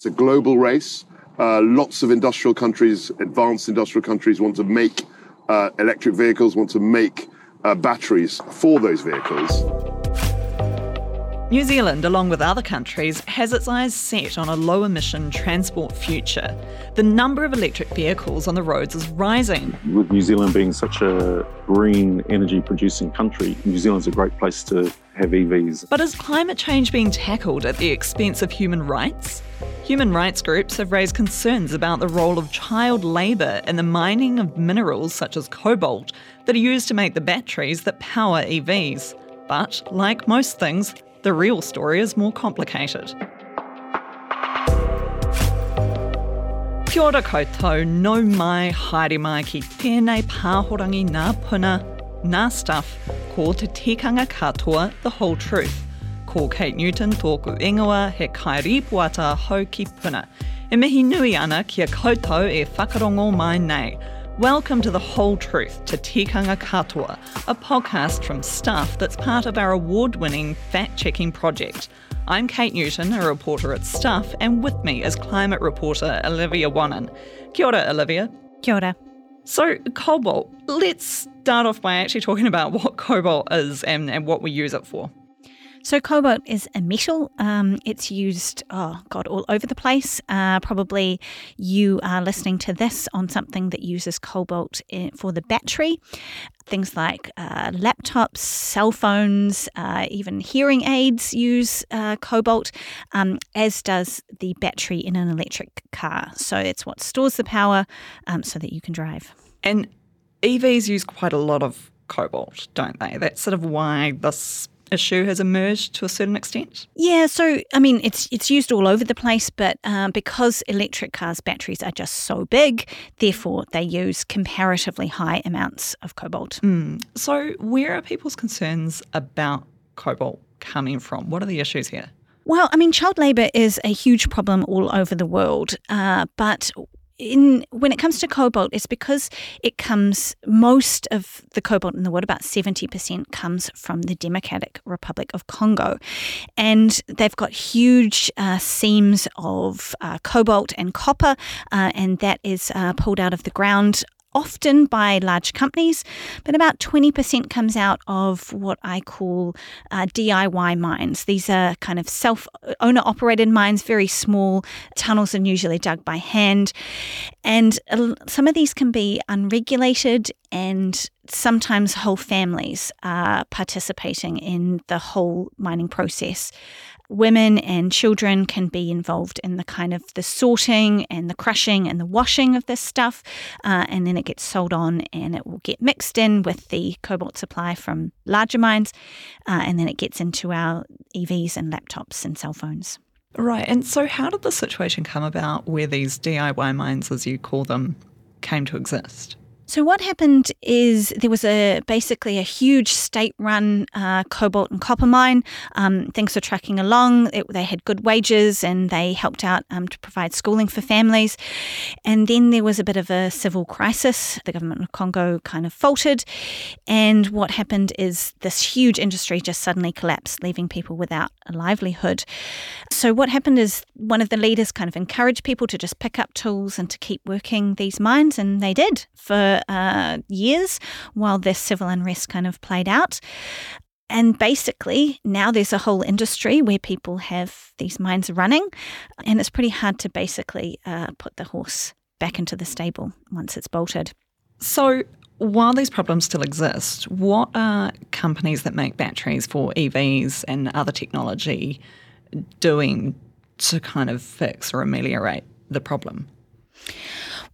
It's a global race. Uh, lots of industrial countries, advanced industrial countries, want to make uh, electric vehicles, want to make uh, batteries for those vehicles. New Zealand, along with other countries, has its eyes set on a low emission transport future. The number of electric vehicles on the roads is rising. With New Zealand being such a green energy producing country, New Zealand's a great place to have EVs. But is climate change being tackled at the expense of human rights? Human rights groups have raised concerns about the role of child labour in the mining of minerals such as cobalt that are used to make the batteries that power EVs. But, like most things, the real story is more complicated. Kia ora koutou, no mai haere mai ki tēnei pāhorangi nā puna, nā stuff, ko te tikanga katoa, the whole truth. Ko Kate Newton tōku ingoa he kairipuata hau ki puna. E mihi nui ana kia koutou e whakarongo mai nei. Welcome to The Whole Truth Te Tikanga Katoa, a podcast from Stuff that's part of our award winning fact checking project. I'm Kate Newton, a reporter at Stuff, and with me is climate reporter Olivia Wannan. Kia ora, Olivia. Kia ora. So, cobalt, let's start off by actually talking about what cobalt is and, and what we use it for. So, cobalt is a metal. Um, it's used, oh God, all over the place. Uh, probably you are listening to this on something that uses cobalt for the battery. Things like uh, laptops, cell phones, uh, even hearing aids use uh, cobalt, um, as does the battery in an electric car. So, it's what stores the power um, so that you can drive. And EVs use quite a lot of cobalt, don't they? That's sort of why this issue has emerged to a certain extent? Yeah, so I mean, it's it's used all over the place, but um, because electric cars' batteries are just so big, therefore they use comparatively high amounts of cobalt. Mm. So, where are people's concerns about cobalt coming from? What are the issues here? Well, I mean, child labour is a huge problem all over the world, uh, but in when it comes to cobalt, it's because it comes most of the cobalt in the world, about seventy percent, comes from the Democratic Republic of Congo, and they've got huge uh, seams of uh, cobalt and copper, uh, and that is uh, pulled out of the ground often by large companies, but about 20% comes out of what I call uh, DIY mines. These are kind of self owner operated mines, very small. Tunnels are usually dug by hand. And some of these can be unregulated, and sometimes whole families are participating in the whole mining process women and children can be involved in the kind of the sorting and the crushing and the washing of this stuff uh, and then it gets sold on and it will get mixed in with the cobalt supply from larger mines uh, and then it gets into our evs and laptops and cell phones. Right and so how did the situation come about where these diy mines as you call them came to exist so what happened is there was a basically a huge state-run uh, cobalt and copper mine. Um, things were tracking along. It, they had good wages and they helped out um, to provide schooling for families. And then there was a bit of a civil crisis. The government of Congo kind of faltered, and what happened is this huge industry just suddenly collapsed, leaving people without a livelihood. So what happened is one of the leaders kind of encouraged people to just pick up tools and to keep working these mines, and they did for uh, years while this civil unrest kind of played out. And basically, now there's a whole industry where people have these mines running, and it's pretty hard to basically uh, put the horse back into the stable once it's bolted. So, while these problems still exist, what are companies that make batteries for EVs and other technology doing to kind of fix or ameliorate the problem?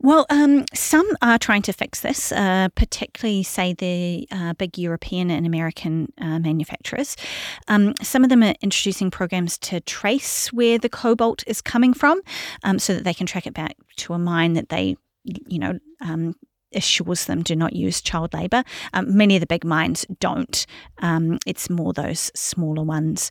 Well, um, some are trying to fix this, uh, particularly, say, the uh, big European and American uh, manufacturers. Um, some of them are introducing programs to trace where the cobalt is coming from um, so that they can track it back to a mine that they, you know, um, assures them do not use child labour. Um, many of the big mines don't. Um, it's more those smaller ones.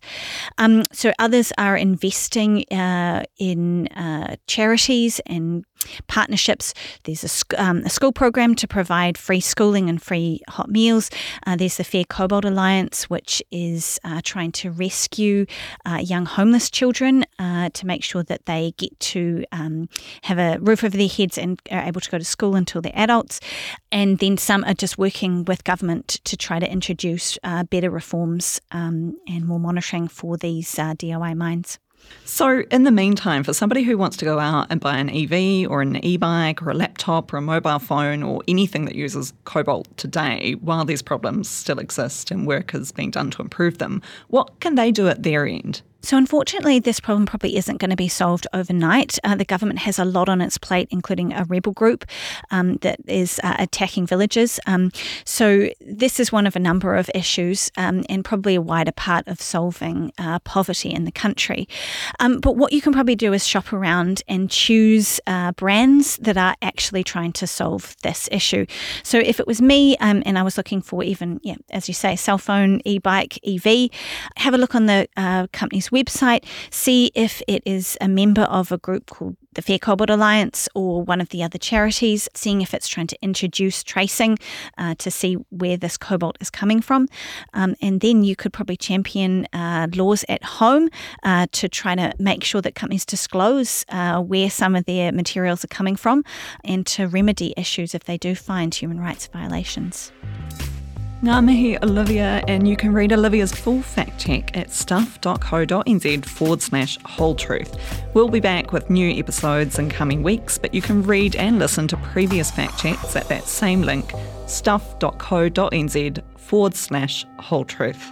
Um, so others are investing uh, in uh, charities and partnerships. There's a, um, a, school program to provide free schooling and free hot meals. Uh, there's the Fair Cobalt Alliance, which is uh, trying to rescue uh, young homeless children uh, to make sure that they get to um, have a roof over their heads and are able to go to school until they're adults. And then some are just working with government to try to introduce uh, better reforms um, and more monitoring for these uh, DIY mines. So, in the meantime, for somebody who wants to go out and buy an EV or an e bike or a laptop or a mobile phone or anything that uses cobalt today, while these problems still exist and work is being done to improve them, what can they do at their end? So, unfortunately, this problem probably isn't going to be solved overnight. Uh, the government has a lot on its plate, including a rebel group um, that is uh, attacking villages. Um, so, this is one of a number of issues um, and probably a wider part of solving uh, poverty in the country. Um, but what you can probably do is shop around and choose uh, brands that are actually trying to solve this issue. So, if it was me um, and I was looking for even, yeah, as you say, cell phone, e bike, EV, have a look on the uh, company's website, see if it is a member of a group called the Fair Cobalt Alliance or one of the other charities, seeing if it's trying to introduce tracing uh, to see where this cobalt is coming from. Um, and then you could probably champion uh, laws at home uh, to try to make sure that companies disclose uh, where some of their materials are coming from and to remedy issues if they do find human rights violations. Ngā mihi Olivia, and you can read Olivia's full fact check at stuff.co.nz forward slash whole truth. We'll be back with new episodes in coming weeks, but you can read and listen to previous fact checks at that same link, stuff.co.nz forward slash whole truth.